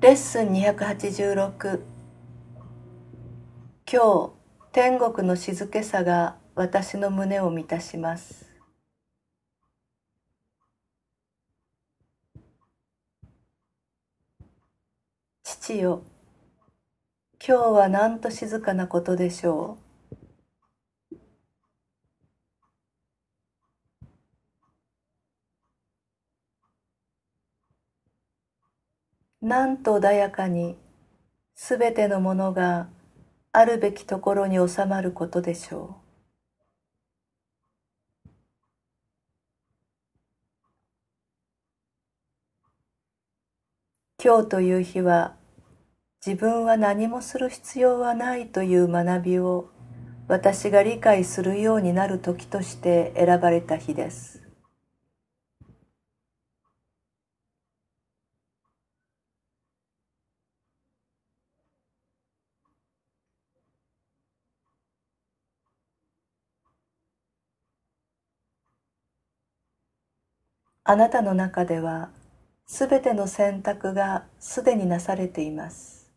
レッスン286今日天国の静けさが私の胸を満たします。父よ今日はなんと静かなことでしょう？なんと穏やかにすべてのものがあるべきところに収まることでしょう。今日という日は自分は何もする必要はないという学びを私が理解するようになる時として選ばれた日です。あなたの中ではすべての選択がすでになされています。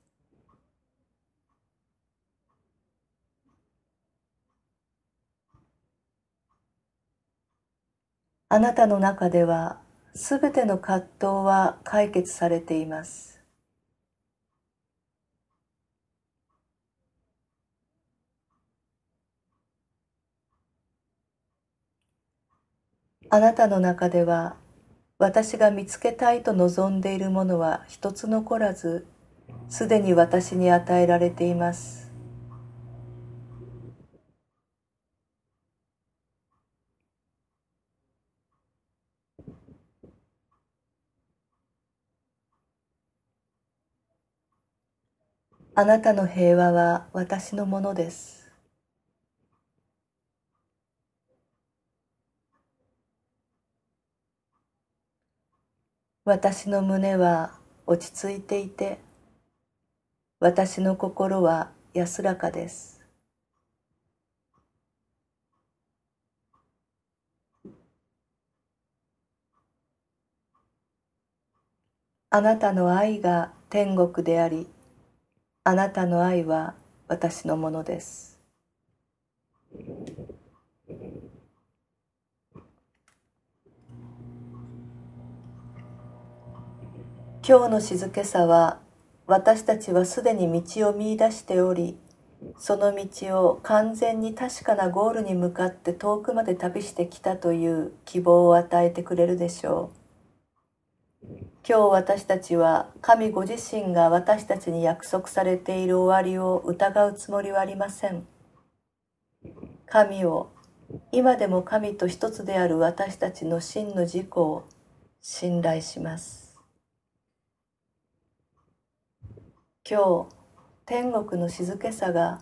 あなたの中ではすべての葛藤は解決されています。あなたの中では私が見つけたいと望んでいるものは一つ残らずすでに私に与えられています。あなたの平和は私のものです。私の胸は落ち着いていて私の心は安らかです。あなたの愛が天国でありあなたの愛は私のものです。今日の静けさは私たちはすでに道を見いだしておりその道を完全に確かなゴールに向かって遠くまで旅してきたという希望を与えてくれるでしょう。今日私たちは神ご自身が私たちに約束されている終わりを疑うつもりはありません。神を今でも神と一つである私たちの真の自己を信頼します。今日天国の静けさが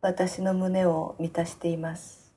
私の胸を満たしています。